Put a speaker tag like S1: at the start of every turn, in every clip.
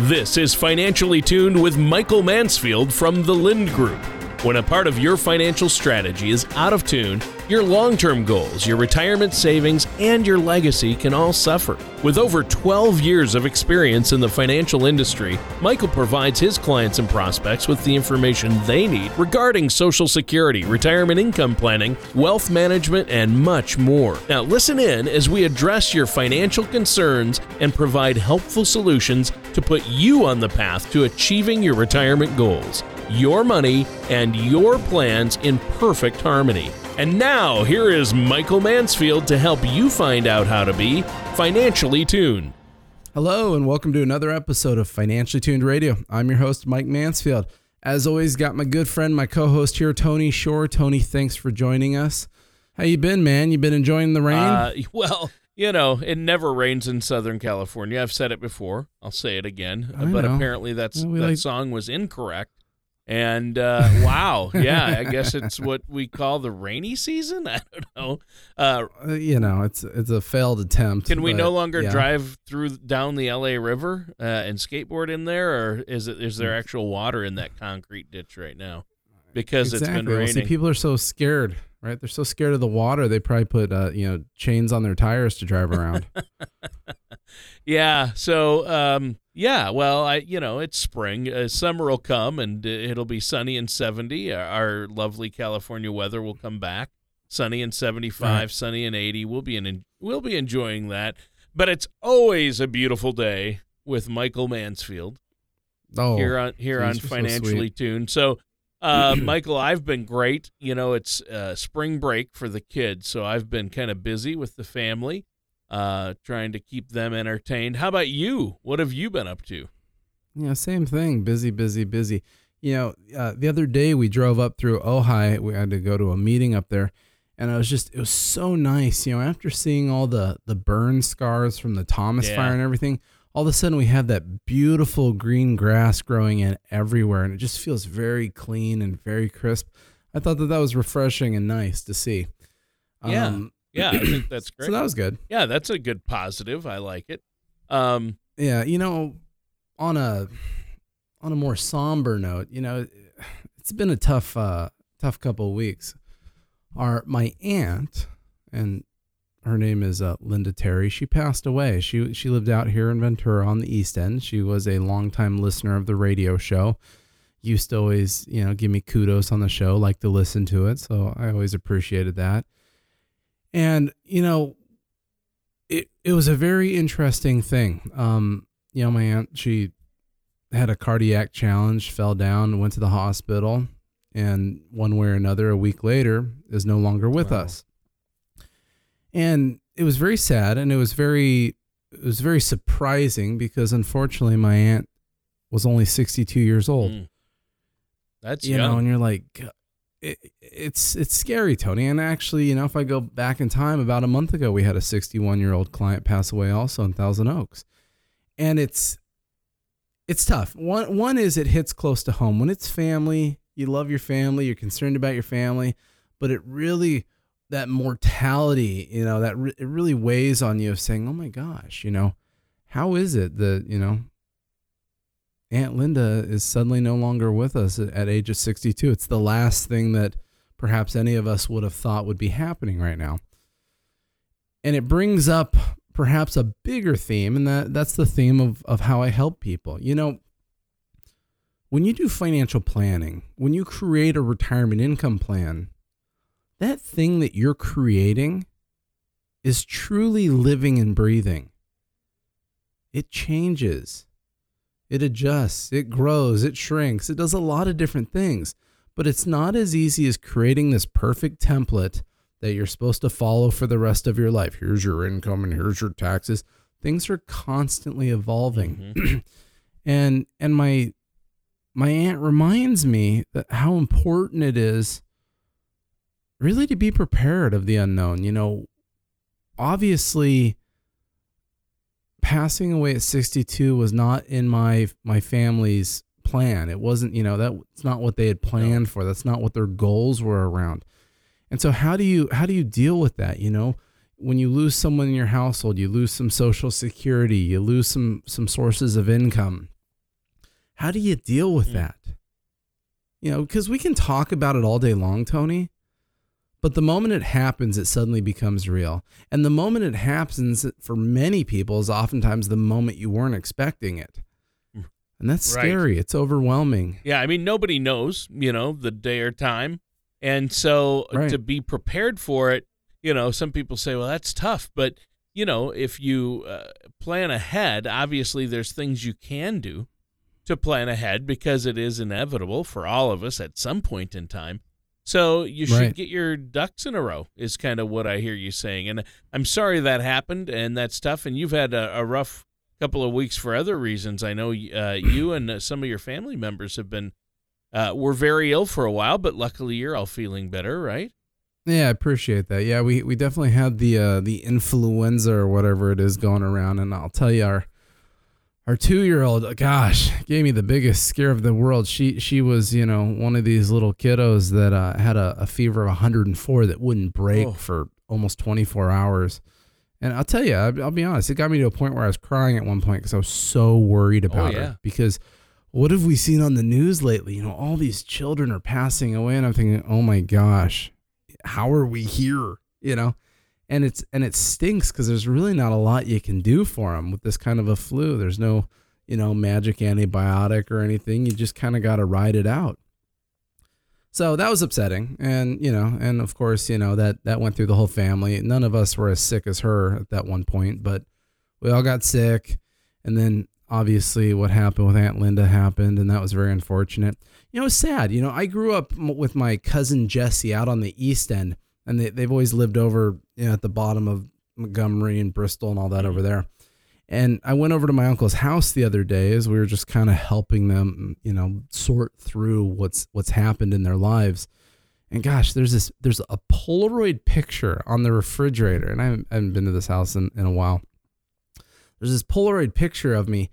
S1: This is Financially Tuned with Michael Mansfield from the Lind Group. When a part of your financial strategy is out of tune, your long term goals, your retirement savings, and your legacy can all suffer. With over 12 years of experience in the financial industry, Michael provides his clients and prospects with the information they need regarding Social Security, retirement income planning, wealth management, and much more. Now, listen in as we address your financial concerns and provide helpful solutions to put you on the path to achieving your retirement goals your money, and your plans in perfect harmony. And now, here is Michael Mansfield to help you find out how to be financially tuned.
S2: Hello, and welcome to another episode of Financially Tuned Radio. I'm your host, Mike Mansfield. As always, got my good friend, my co-host here, Tony Shore. Tony, thanks for joining us. How you been, man? You been enjoying the rain? Uh,
S1: well, you know, it never rains in Southern California. I've said it before. I'll say it again. I but know. apparently, that's well, that like... song was incorrect. And uh, wow, yeah, I guess it's what we call the rainy season. I don't know.
S2: Uh, uh, you know, it's it's a failed attempt.
S1: Can we but, no longer yeah. drive through down the L.A. River uh, and skateboard in there, or is it is there mm. actual water in that concrete ditch right now? Because exactly. it's been raining. Well, see,
S2: people are so scared, right? They're so scared of the water. They probably put uh, you know chains on their tires to drive around.
S1: yeah. So. Um, yeah, well, I you know it's spring. Uh, summer will come and uh, it'll be sunny and seventy. Our, our, lovely California weather will come back. Sunny and seventy five, right. sunny and eighty. We'll be in, we'll be enjoying that. But it's always a beautiful day with Michael Mansfield. Oh, here on here on Financially so Tuned. So, uh, Michael, I've been great. You know, it's uh, spring break for the kids, so I've been kind of busy with the family uh, trying to keep them entertained. How about you? What have you been up to?
S2: Yeah, same thing. Busy, busy, busy. You know, uh, the other day we drove up through Ojai. We had to go to a meeting up there, and I was just it was so nice. You know, after seeing all the the burn scars from the Thomas yeah. fire and everything, all of a sudden we have that beautiful green grass growing in everywhere, and it just feels very clean and very crisp. I thought that that was refreshing and nice to see.
S1: Yeah. Um, yeah, I think that's great.
S2: so that was good.
S1: Yeah, that's a good positive. I like it. Um,
S2: yeah, you know, on a on a more somber note, you know, it's been a tough uh tough couple of weeks. Our my aunt and her name is uh, Linda Terry. She passed away. She she lived out here in Ventura on the East End. She was a longtime listener of the radio show. Used to always, you know, give me kudos on the show, like to listen to it. So I always appreciated that. And, you know, it, it was a very interesting thing. Um, you know, my aunt, she had a cardiac challenge, fell down, went to the hospital, and one way or another, a week later, is no longer with wow. us. And it was very sad and it was very it was very surprising because unfortunately my aunt was only 62 years old. Mm.
S1: That's
S2: you
S1: young.
S2: know, and you're like, it, it's it's scary, Tony. And actually, you know, if I go back in time, about a month ago, we had a 61 year old client pass away also in Thousand Oaks, and it's it's tough. One one is it hits close to home when it's family. You love your family. You're concerned about your family, but it really that mortality, you know, that re- it really weighs on you of saying, "Oh my gosh, you know, how is it that you know Aunt Linda is suddenly no longer with us at age of 62. It's the last thing that perhaps any of us would have thought would be happening right now. And it brings up perhaps a bigger theme, and that, that's the theme of, of how I help people. You know, when you do financial planning, when you create a retirement income plan, that thing that you're creating is truly living and breathing. It changes it adjusts, it grows, it shrinks, it does a lot of different things. But it's not as easy as creating this perfect template that you're supposed to follow for the rest of your life. Here's your income and here's your taxes. Things are constantly evolving. Mm-hmm. and and my my aunt reminds me that how important it is really to be prepared of the unknown. You know, obviously passing away at 62 was not in my my family's plan. It wasn't, you know, that's not what they had planned for. That's not what their goals were around. And so how do you how do you deal with that, you know? When you lose someone in your household, you lose some social security, you lose some some sources of income. How do you deal with
S1: Mm.
S2: that? You know, because we can talk about it all day long, Tony, but the moment it happens, it suddenly becomes real. And the moment it happens for many people is oftentimes the moment you weren't expecting it. And that's
S1: Right.
S2: scary. It's overwhelming.
S1: Yeah, I mean nobody knows, you know, the day or time. And so
S2: Right.
S1: to be prepared for it, you know, some people say, well, that's tough, but you know, if you uh, plan ahead, obviously there's things you can do to plan ahead because it is inevitable for all of us at some point in time. So you should
S2: Right.
S1: get your ducks in a row is kind of what I hear you saying. And I'm sorry that happened and that's tough and you've had a, a rough couple of weeks for other reasons. I know uh, you and uh, some of your family members have been uh, were very ill for a while, but luckily you're all feeling better, right?
S2: Yeah, I appreciate that. Yeah, we, we definitely had the uh, the influenza or whatever it is going around, and I'll tell you, our our two year old, gosh, gave me the biggest scare of the world. She she was, you know, one of these little kiddos that uh, had a, a fever of 104 that wouldn't break
S1: Oh.
S2: for almost 24 hours. And I'll tell you, I'll, I'll be honest, it got me to a point where I was crying at one point because I was so worried oh, about
S1: yeah.
S2: her. Because what have we seen on the news lately? You know, all these children are passing away, and I'm thinking, oh my gosh, how are we here? You know, and it's and it stinks because there's really not a lot you can do for them with this kind of a flu. There's no, you know, magic antibiotic or anything. You just kind of got to ride it out. So that was upsetting, and you know, and of course, you know that that went through the whole family. None of us were as sick as her at that one point, but we all got sick, and then obviously what happened with Aunt Linda happened, and that was very unfortunate. You know, it's sad. You know, I grew up with my cousin Jesse out on the East End, and they, they've always lived over you know, at the bottom of Montgomery and Bristol and all that over there. And I went over to my uncle's house the other day as we were just kind of helping them, you know, sort through what's what's happened in their lives. And gosh, there's this there's a Polaroid picture on the refrigerator, and I haven't, I haven't been to this house in, in a while. There's this Polaroid picture of me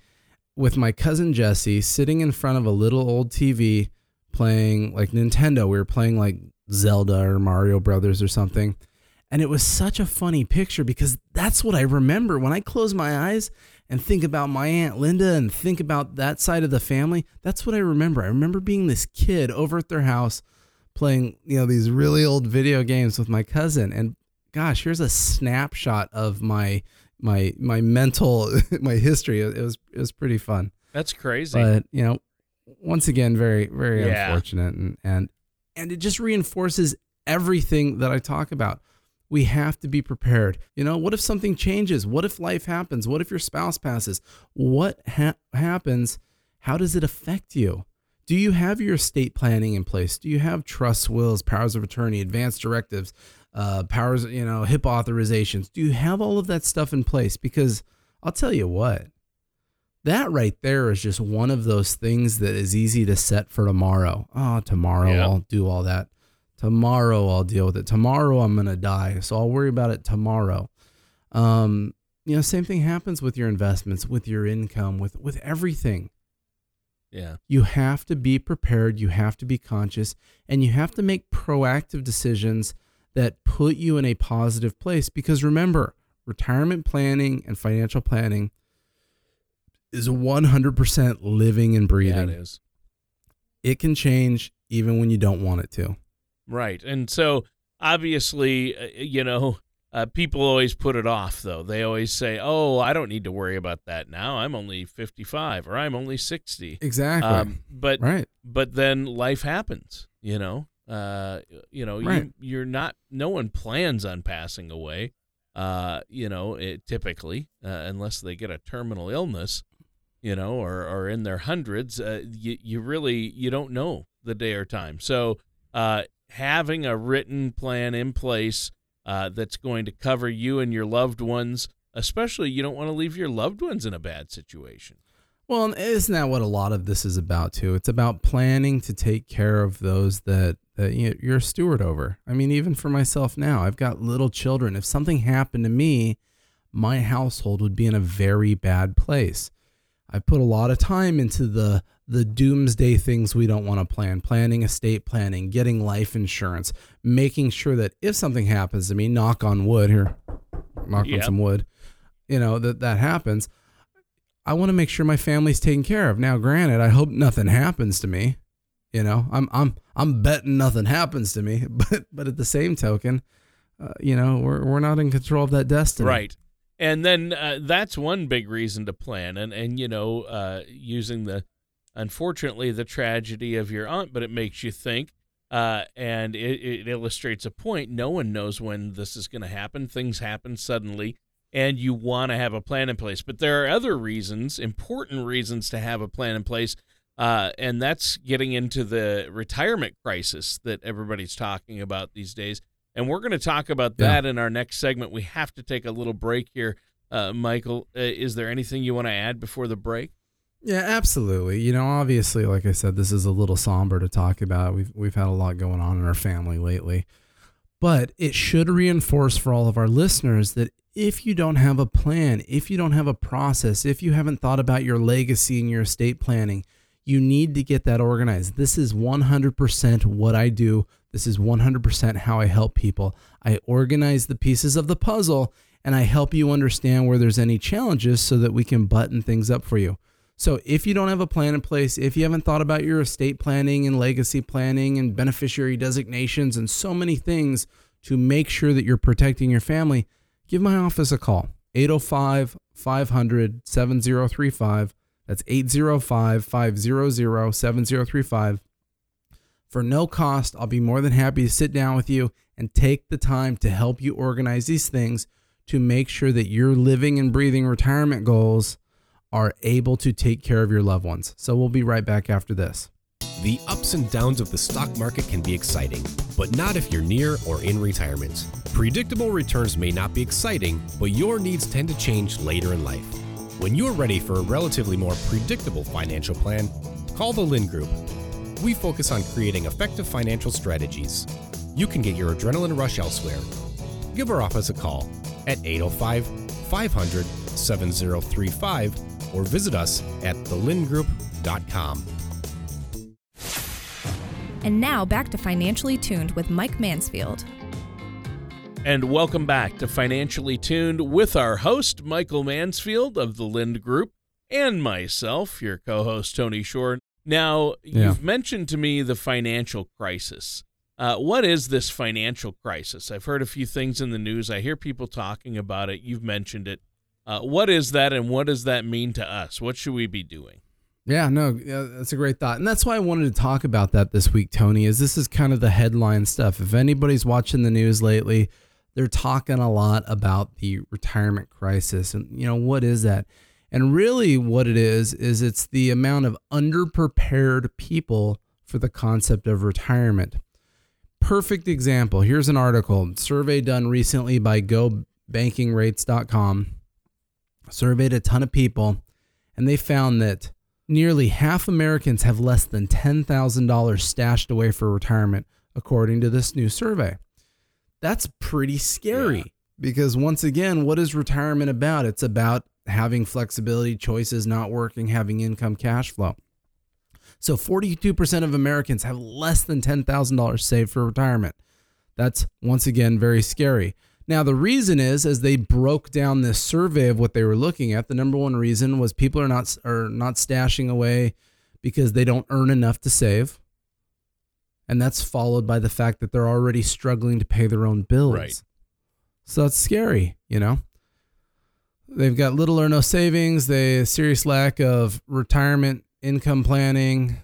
S2: with my cousin Jesse sitting in front of a little old TV playing like Nintendo. We were playing like Zelda or Mario Brothers or something. And it was such a funny picture because that's what I remember when I close my eyes and think about my Aunt Linda and think about that side of the family. That's what I remember. I remember being this kid over at their house playing, you know, these really old video games with my cousin. And gosh, here's a snapshot of my my my mental my history. It was it was pretty fun.
S1: That's crazy.
S2: But you know, once again, very very
S1: Yeah.
S2: unfortunate, and and and it just reinforces everything that I talk about. We have to be prepared. You know, what if something changes? What if life happens? What if your spouse passes? What ha- happens? How does it affect you? Do you have your estate planning in place? Do you have trust wills, powers of attorney, advanced directives, uh, powers, you know, HIPAA authorizations? Do you have all of that stuff in place? Because I'll tell you what, that right there is just one of those things that is easy to set for tomorrow. Oh, tomorrow
S1: Yeah.
S2: I'll do all that. Tomorrow I'll deal with it. Tomorrow I'm going to die. So I'll worry about it tomorrow. Um, you know, same thing happens with your investments, with your income, with with everything.
S1: yeah.
S2: You have to be prepared, you have to be conscious, and you have to make proactive decisions that put you in a positive place because remember, retirement planning and financial planning is 100% living and
S1: Yeah,
S2: breathing.
S1: it is.
S2: it can change even when you don't want it to.
S1: Right. And so obviously, uh, you know, uh, people always put it off, though. They always say, oh, I don't need to worry about that now. I'm only 55 or I'm only 60.
S2: Exactly.
S1: Um, but
S2: right.
S1: but then life happens, you know. Uh, you know,
S2: Right.
S1: you, you're not. No one plans on passing away. Uh, you know, it, typically, uh, unless they get a terminal illness, you know, or or in their hundreds, uh, you you really you don't know the day or time. So, uh, having a written plan in place uh, that's going to cover you and your loved ones, especially you don't want to leave your loved ones in a bad situation.
S2: Well, isn't that what a lot of this is about too? It's about planning to take care of those that that you- you're a steward over. I mean, even for myself now, I've got little children. If something happened to me, my household would be in a very bad place. I put a lot of time into the the doomsday things we don't want to plan, planning estate planning, getting life insurance, making sure that if something happens to me, knock on wood here, knock on some wood, you know, that that happens. I want to make sure my family's taken care of. Now, granted, I hope nothing happens to me. You know, I'm I'm I'm betting nothing happens to me, but but at the same token, uh, you know, we're we're not in control of that destiny.
S1: Right. And then uh, that's one big reason to plan, and and you know, uh, using the unfortunately the tragedy of your aunt, but it makes you think, uh, and it, it illustrates a point. No one knows when this is going to happen. Things happen suddenly, and you want to have a plan in place. But there are other reasons, important reasons, to have a plan in place uh, and that's getting into the retirement crisis that everybody's talking about these days. And we're going to talk about that yeah. in our next segment. We have to take a little break here. Uh, Michael, uh, is there anything you want to add before the break?
S2: Yeah, absolutely. You know, obviously, like I said, this is a little somber to talk about. We've we've had a lot going on in our family lately, but it should reinforce for all of our listeners that if you don't have a plan, if you don't have a process, if you haven't thought about your legacy and your estate planning, you need to get that organized. This is 100% what I do. This is 100% how I help people. I organize the pieces of the puzzle and I help you understand where there's any challenges so that we can button things up for you. So, if you don't have a plan in place, if you haven't thought about your estate planning and legacy planning and beneficiary designations and so many things to make sure that you're protecting your family, give my office a call 805 500 7035 that's 805 500 7035. For no cost, I'll be more than happy to sit down with you and take the time to help you organize these things to make sure that your living and breathing retirement goals are able to take care of your loved ones. So we'll be right back after this.
S3: The ups and downs of the stock market can be exciting, but not if you're near or in retirement. Predictable returns may not be exciting, but your needs tend to change later in life. When you're ready for a relatively more predictable financial plan, call the Lind Group. We focus on creating effective financial strategies. You can get your adrenaline rush elsewhere. Give our office a call at 805 500 7035 or visit us at thelindgroup.com.
S4: And now back to Financially Tuned with Mike Mansfield.
S1: And welcome back to Financially Tuned with our host, Michael Mansfield of the Lind Group, and myself, your co host, Tony Shore. Now, yeah. you've mentioned to me the financial crisis. Uh, what is this financial crisis? I've heard a few things in the news. I hear people talking about it. You've mentioned it. Uh, what is that, and what does that mean to us? What should we be doing?
S2: Yeah, no, that's a great thought. And that's why I wanted to talk about that this week, Tony, is this is kind of the headline stuff. If anybody's watching the news lately, they're talking a lot about the retirement crisis and you know what is that and really what it is is it's the amount of underprepared people for the concept of retirement. Perfect example. Here's an article survey done recently by gobankingrates.com surveyed a ton of people and they found that nearly half americans have less than $10000 stashed away for retirement according to this new survey. That's pretty scary. Yeah. because once again, what is retirement about? It's about having flexibility, choices, not working, having income cash flow. So 42% of Americans have less than $10,000 saved for retirement. That's once again very scary. Now, the reason is as they broke down this survey of what they were looking at, the number one reason was people are not are not stashing away because they don't earn enough to save and that's followed by the fact that they're already struggling to pay their own bills.
S1: Right.
S2: So that's scary, you know. They've got little or no savings, they serious lack of retirement income planning,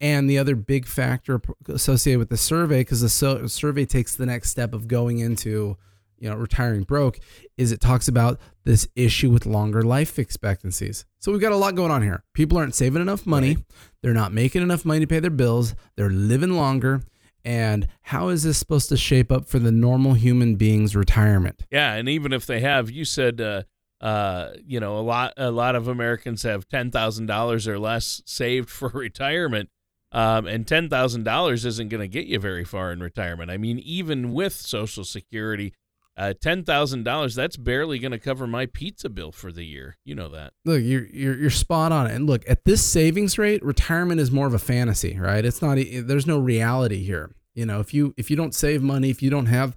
S2: and the other big factor associated with the survey because the so- survey takes the next step of going into you know retiring broke is it talks about this issue with longer life expectancies. So we've got a lot going on here. People aren't saving enough money. Right. they're not making enough money to pay their bills. They're living longer. And how is this supposed to shape up for the normal human being's retirement?
S1: Yeah and even if they have you said uh uh, you know, a lot a lot of Americans have ten thousand dollars or less saved for retirement, um, and ten thousand dollars isn't going to get you very far in retirement. I mean, even with Social Security, uh, ten thousand dollars that's barely going to cover my pizza bill for the year. You know that.
S2: Look you're, you're you're spot on. And look at this savings rate retirement is more of a fantasy right? It's not there's no reality here. You know if you if you don't save money if you don't have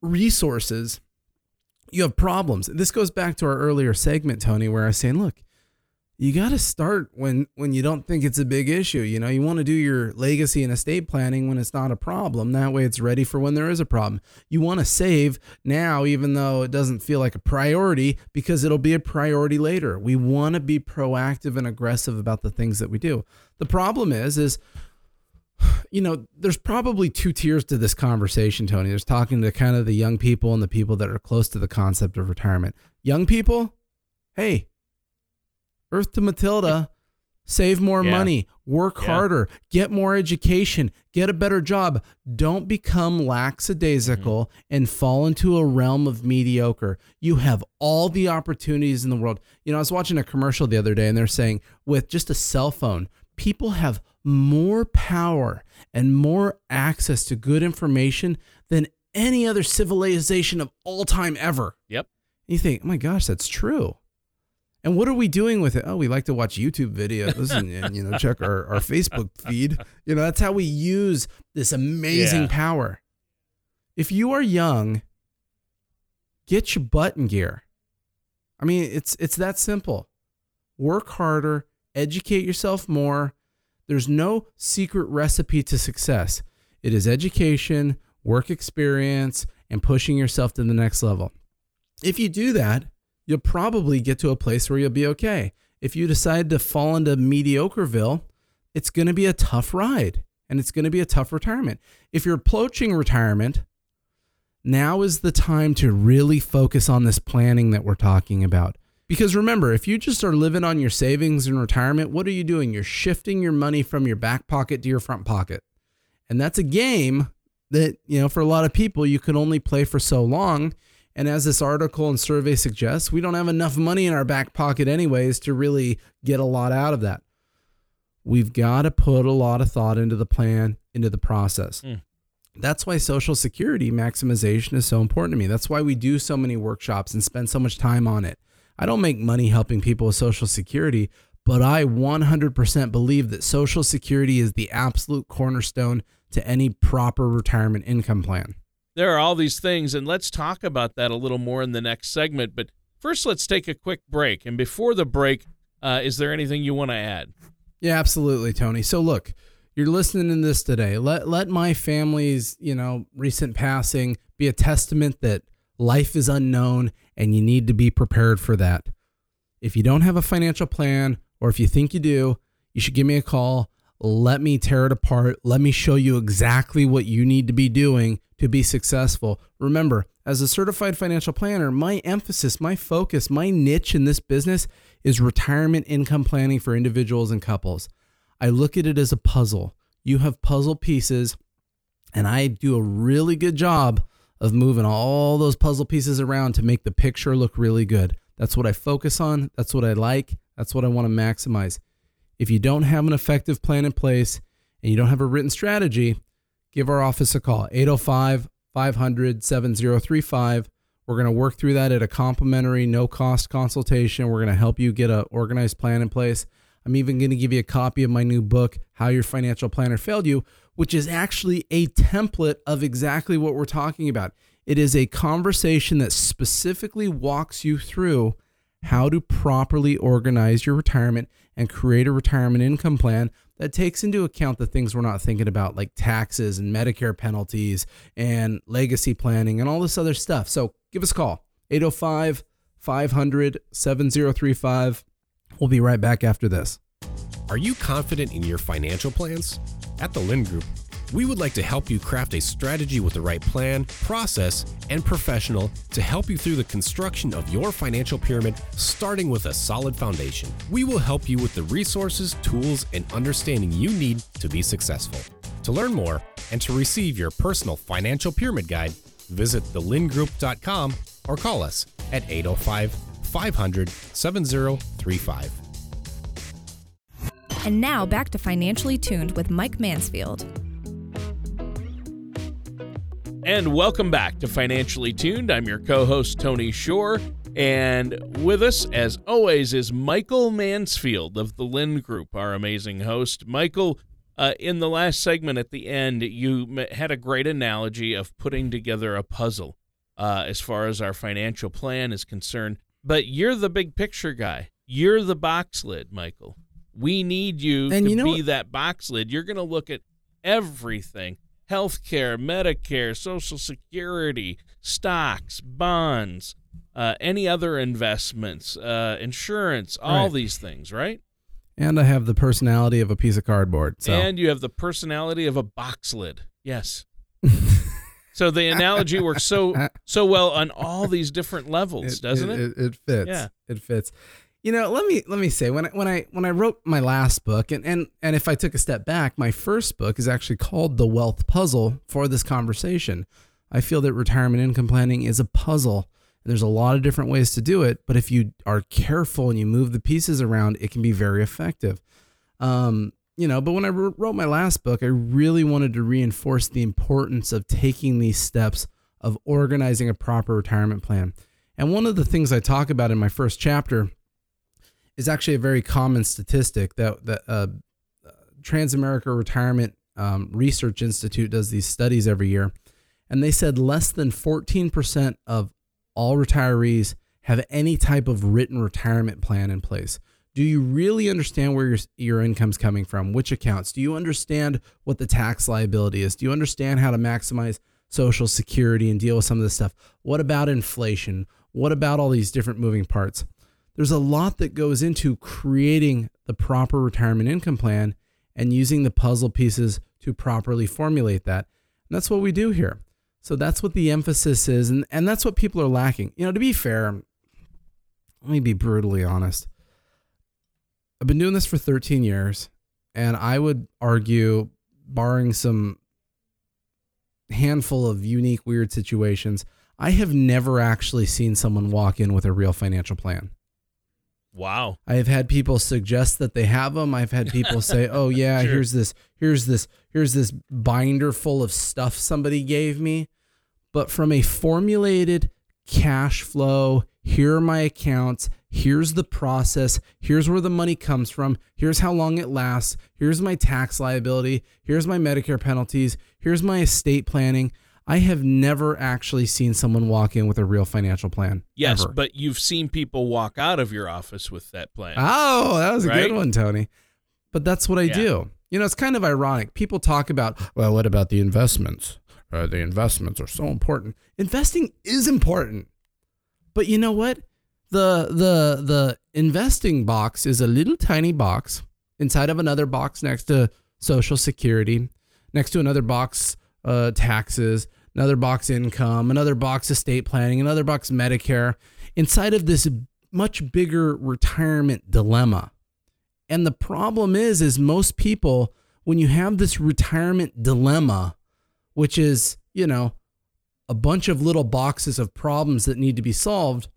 S2: resources you have problems this goes back to our earlier segment tony where i was saying look you got to start when when you don't think it's a big issue. You know, you want to do your legacy and estate planning when it's not a problem. That way, it's ready for when there is a problem. You want to save now, even though it doesn't feel like a priority, because it'll be a priority later. We want to be proactive and aggressive about the things that we do. The problem is, is you know, there's probably two tiers to this conversation, Tony. There's talking to kind of the young people and the people that are close to the concept of retirement. Young people, hey, Earth to Matilda, save more
S1: Yeah.
S2: money, work
S1: Yeah.
S2: harder, get more education, get a better job. Don't become lackadaisical mm-hmm. and fall into a realm of mediocre. You have all the opportunities in the world. You know, I was watching a commercial the other day and they're saying with just a cell phone, people have more power and more access to good information than any other civilization of all time ever.
S1: Yep.
S2: You think, oh my gosh, that's true. And what are we doing with it? Oh, we like to watch YouTube videos and, and you know check our, our Facebook feed. You know, that's how we use this amazing
S1: Yeah.
S2: power. If you are young, get your butt in gear. I mean, it's it's that simple. Work harder, educate yourself more. There's no secret recipe to success. It is education, work experience, and pushing yourself to the next level. If you do that, you'll probably get to a place where you'll be okay. If you decide to fall into mediocreville, it's going to be a tough ride and it's going to be a tough retirement. If you're approaching retirement, now is the time to really focus on this planning that we're talking about. Because remember, if you just are living on your savings in retirement, what are you doing? You're shifting your money from your back pocket to your front pocket. And that's a game that, you know, for a lot of people, you can only play for so long. And as this article and survey suggests, we don't have enough money in our back pocket, anyways, to really get a lot out of that. We've got to put a lot of thought into the plan, into the process.
S1: Mm.
S2: That's why Social Security maximization is so important to me. That's why we do so many workshops and spend so much time on it. I don't make money helping people with Social Security, but I 100% believe that Social Security is the absolute cornerstone to any proper retirement income plan.
S1: There are all these things, and let's talk about that a little more in the next segment. But first, let's take a quick break. And before the break, uh, is there anything you want to add?
S2: Yeah, absolutely, Tony. So look, you're listening to this today. Let let my family's, you know, recent passing be a testament that life is unknown and you need to be prepared for that. If you don't have a financial plan or if you think you do, you should give me a call. Let me tear it apart. Let me show you exactly what you need to be doing to be successful. Remember, as a certified financial planner, my emphasis, my focus, my niche in this business is retirement income planning for individuals and couples. I look at it as a puzzle. You have puzzle pieces, and I do a really good job of moving all those puzzle pieces around to make the picture look really good. That's what I focus on. That's what I like. That's what I want to maximize. If you don't have an effective plan in place and you don't have a written strategy, give our office a call 805 500 7035. We're going to work through that at a complimentary, no cost consultation. We're going to help you get an organized plan in place. I'm even going to give you a copy of my new book, How Your Financial Planner Failed You, which is actually a template of exactly what we're talking about. It is a conversation that specifically walks you through how to properly organize your retirement and create a retirement income plan that takes into account the things we're not thinking about, like taxes and Medicare penalties and legacy planning and all this other stuff. So give us a call 805 500 7035. We'll be right back after this.
S3: Are you confident in your financial plans? At the Lind Group, we would like to help you craft a strategy with the right plan, process, and professional to help you through the construction of your financial pyramid, starting with a solid foundation. We will help you with the resources, tools, and understanding you need to be successful. To learn more and to receive your personal financial pyramid guide, visit thelindgroup.com or call us at 805 500 7035.
S4: And now back to Financially Tuned with Mike Mansfield.
S1: And welcome back to Financially Tuned. I'm your co host, Tony Shore. And with us, as always, is Michael Mansfield of the Lind Group, our amazing host. Michael, uh, in the last segment at the end, you had a great analogy of putting together a puzzle uh, as far as our financial plan is concerned. But you're the big picture guy. You're the box lid, Michael. We need you
S2: And
S1: to
S2: you know
S1: be
S2: what-
S1: that box lid. You're going to look at everything healthcare, Medicare, Social Security, stocks, bonds, uh, any other investments, uh, insurance, all
S2: Right.
S1: these things, right?
S2: And I have the personality of a piece of cardboard. So
S1: And you have the personality of a box lid. Yes. so the analogy works so so well on all these different levels, it, doesn't it?
S2: It, it fits.
S1: Yeah.
S2: It fits. You know, let me let me say when I when I when I wrote my last book and and and if I took a step back, my first book is actually called The Wealth Puzzle for this conversation. I feel that retirement income planning is a puzzle. And there's a lot of different ways to do it, but if you are careful and you move the pieces around, it can be very effective. Um, you know, but when I wrote my last book, I really wanted to reinforce the importance of taking these steps of organizing a proper retirement plan. And one of the things I talk about in my first chapter is actually a very common statistic that that uh, Transamerica Retirement um, Research Institute does these studies every year, and they said less than 14% of all retirees have any type of written retirement plan in place. Do you really understand where your your income's coming from? Which accounts? Do you understand what the tax liability is? Do you understand how to maximize social security and deal with some of this stuff? What about inflation? What about all these different moving parts? There's a lot that goes into creating the proper retirement income plan and using the puzzle pieces to properly formulate that. And that's what we do here. So that's what the emphasis is and and that's what people are lacking. You know, to be fair, let me be brutally honest. I've been doing this for 13 years, and I would argue, barring some handful of unique, weird situations, I have never actually seen someone walk in with a real financial plan.
S1: Wow.
S2: I have had people suggest that they have them. I've had people say, "Oh yeah,
S1: Sure.
S2: here's this, here's this, here's this binder full of stuff somebody gave me." But from a formulated cash flow, here are my accounts, here's the process, here's where the money comes from, here's how long it lasts, here's my tax liability, here's my Medicare penalties, here's my estate planning. I have never actually seen someone walk in with a real financial plan.
S1: Yes,
S2: ever.
S1: but you've seen people walk out of your office with that plan.
S2: Oh, that was a
S1: Right?
S2: good one, Tony. But that's what I
S1: Yeah.
S2: do. You know, it's kind of ironic. People talk about, well, what about the investments? Uh, the investments are so important. Investing is important. But you know what? The the the investing box is a little tiny box inside of another box next to Social Security, next to another box uh, taxes, another box income, another box estate planning, another box Medicare, inside of this much bigger retirement dilemma. And the problem is, is most people, when you have this retirement dilemma, which is, you know, a bunch of little boxes of problems that need to be solved,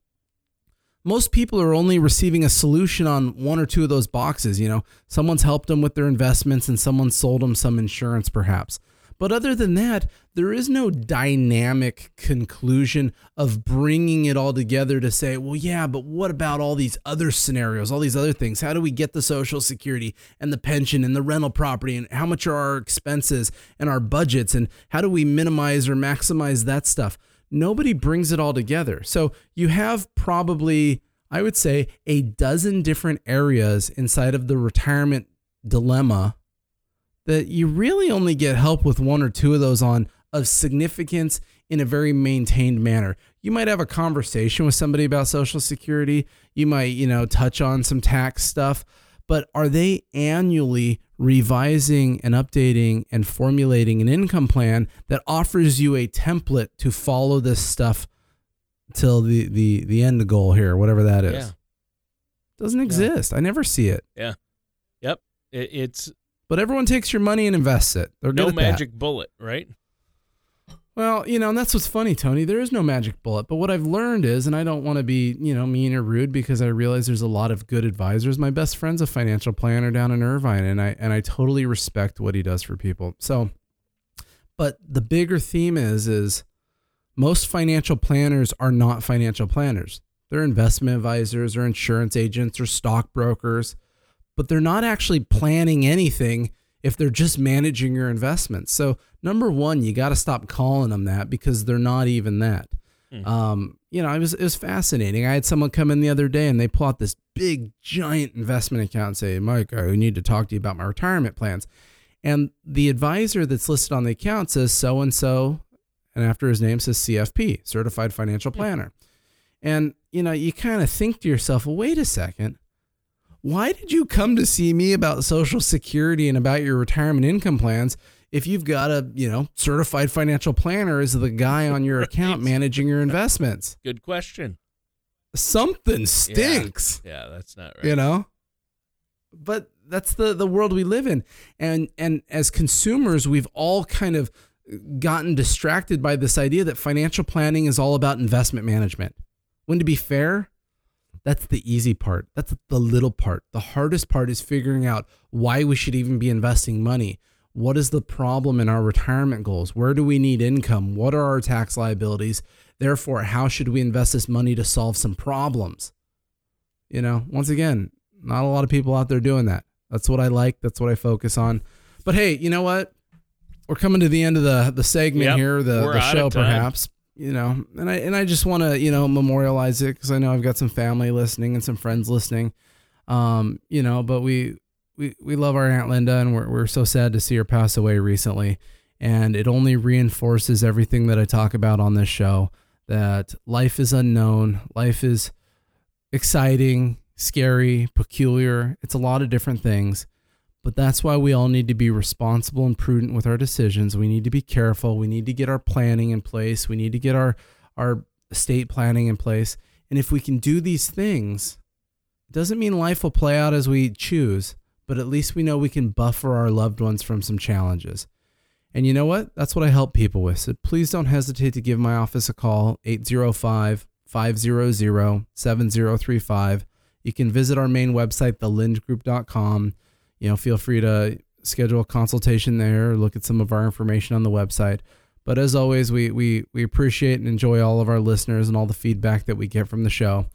S2: most people are only receiving a solution on one or two of those boxes. You know, someone's helped them with their investments and someone sold them some insurance, perhaps. But other than that, there is no dynamic conclusion of bringing it all together to say, well, yeah, but what about all these other scenarios, all these other things? How do we get the Social Security and the pension and the rental property? And how much are our expenses and our budgets? And how do we minimize or maximize that stuff? Nobody brings it all together. So you have probably, I would say, a dozen different areas inside of the retirement dilemma that you really only get help with one or two of those on of significance in a very maintained manner. You might have a conversation with somebody about social security, you might, you know, touch on some tax stuff, but are they annually revising and updating and formulating an income plan that offers you a template to follow this stuff till the the the end goal here, whatever that is?
S1: Yeah.
S2: Doesn't exist. I never see it. Yeah.
S1: Yep. It, it's
S2: But everyone takes your money and invests it. They're
S1: no
S2: at that.
S1: magic bullet, right?
S2: Well, you know, and that's what's funny, Tony. There is no magic bullet. But what I've learned is, and I don't want to be, you know, mean or rude because I realize there's a lot of good advisors. My best friend's a financial planner down in Irvine, and I and I totally respect what he does for people. So, but the bigger theme is is most financial planners are not financial planners. They're investment advisors or insurance agents or stockbrokers, but they're not actually planning anything if they're just managing your investments. So, number one, you got to stop calling them that because they're not even that. Um, you know, it was it was fascinating. I had someone come in the other day and they pull out this big giant investment account and say, Mike, I need to talk to you about my retirement plans. And the advisor that's listed on the account says so and so, and after his name says CFP, certified financial planner. And you know, you kind of think to yourself, well, wait a second. Why did you come to see me about Social Security and about your retirement income plans if you've got a, you know, certified financial planner as the guy on your account managing your investments?
S1: Good question.
S2: Something stinks.
S1: Yeah, that's not right.
S2: You know? But that's the the world we live in. And and as consumers, we've all kind of gotten distracted by this idea that financial planning is all about investment management. When to be fair, that's the easy part. That's the little part. The hardest part is figuring out why we should even be investing money. What is the problem in our retirement goals? Where do we need income? What are our tax liabilities? Therefore, how should we invest this money to solve some problems? You know, once again, not a lot of people out there doing that. That's what I like. That's what I focus on. But hey, you know what? We're coming to the end of the the segment
S1: Yep,
S2: here, the, the show perhaps. You know, and I and I just want to you know memorialize it because I know I've got some family listening and some friends listening. Um, you know, but we we we love our aunt Linda and we're we're so sad to see her pass away recently. And it only reinforces everything that I talk about on this show that life is unknown, life is exciting, scary, peculiar. It's a lot of different things. But that's why we all need to be responsible and prudent with our decisions. We need to be careful. We need to get our planning in place. We need to get our our estate planning in place. And if we can do these things, it doesn't mean life will play out as we choose, but at least we know we can buffer our loved ones from some challenges. And you know what? That's what I help people with. So please don't hesitate to give my office a call, 805 500 7035. You can visit our main website, thelindgroup.com. You know, feel free to schedule a consultation there, look at some of our information on the website. But as always, we, we, we appreciate and enjoy all of our listeners and all the feedback that we get from the show.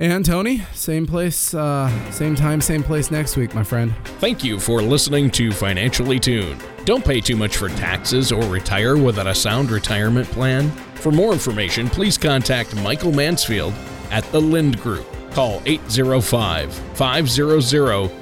S2: And Tony, same place, uh, same time, same place next week, my friend.
S1: Thank you for listening to Financially Tuned. Don't pay too much for taxes or retire without a sound retirement plan. For more information, please contact Michael Mansfield at the Lind Group. Call 805 500